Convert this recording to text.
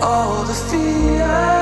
all the fear.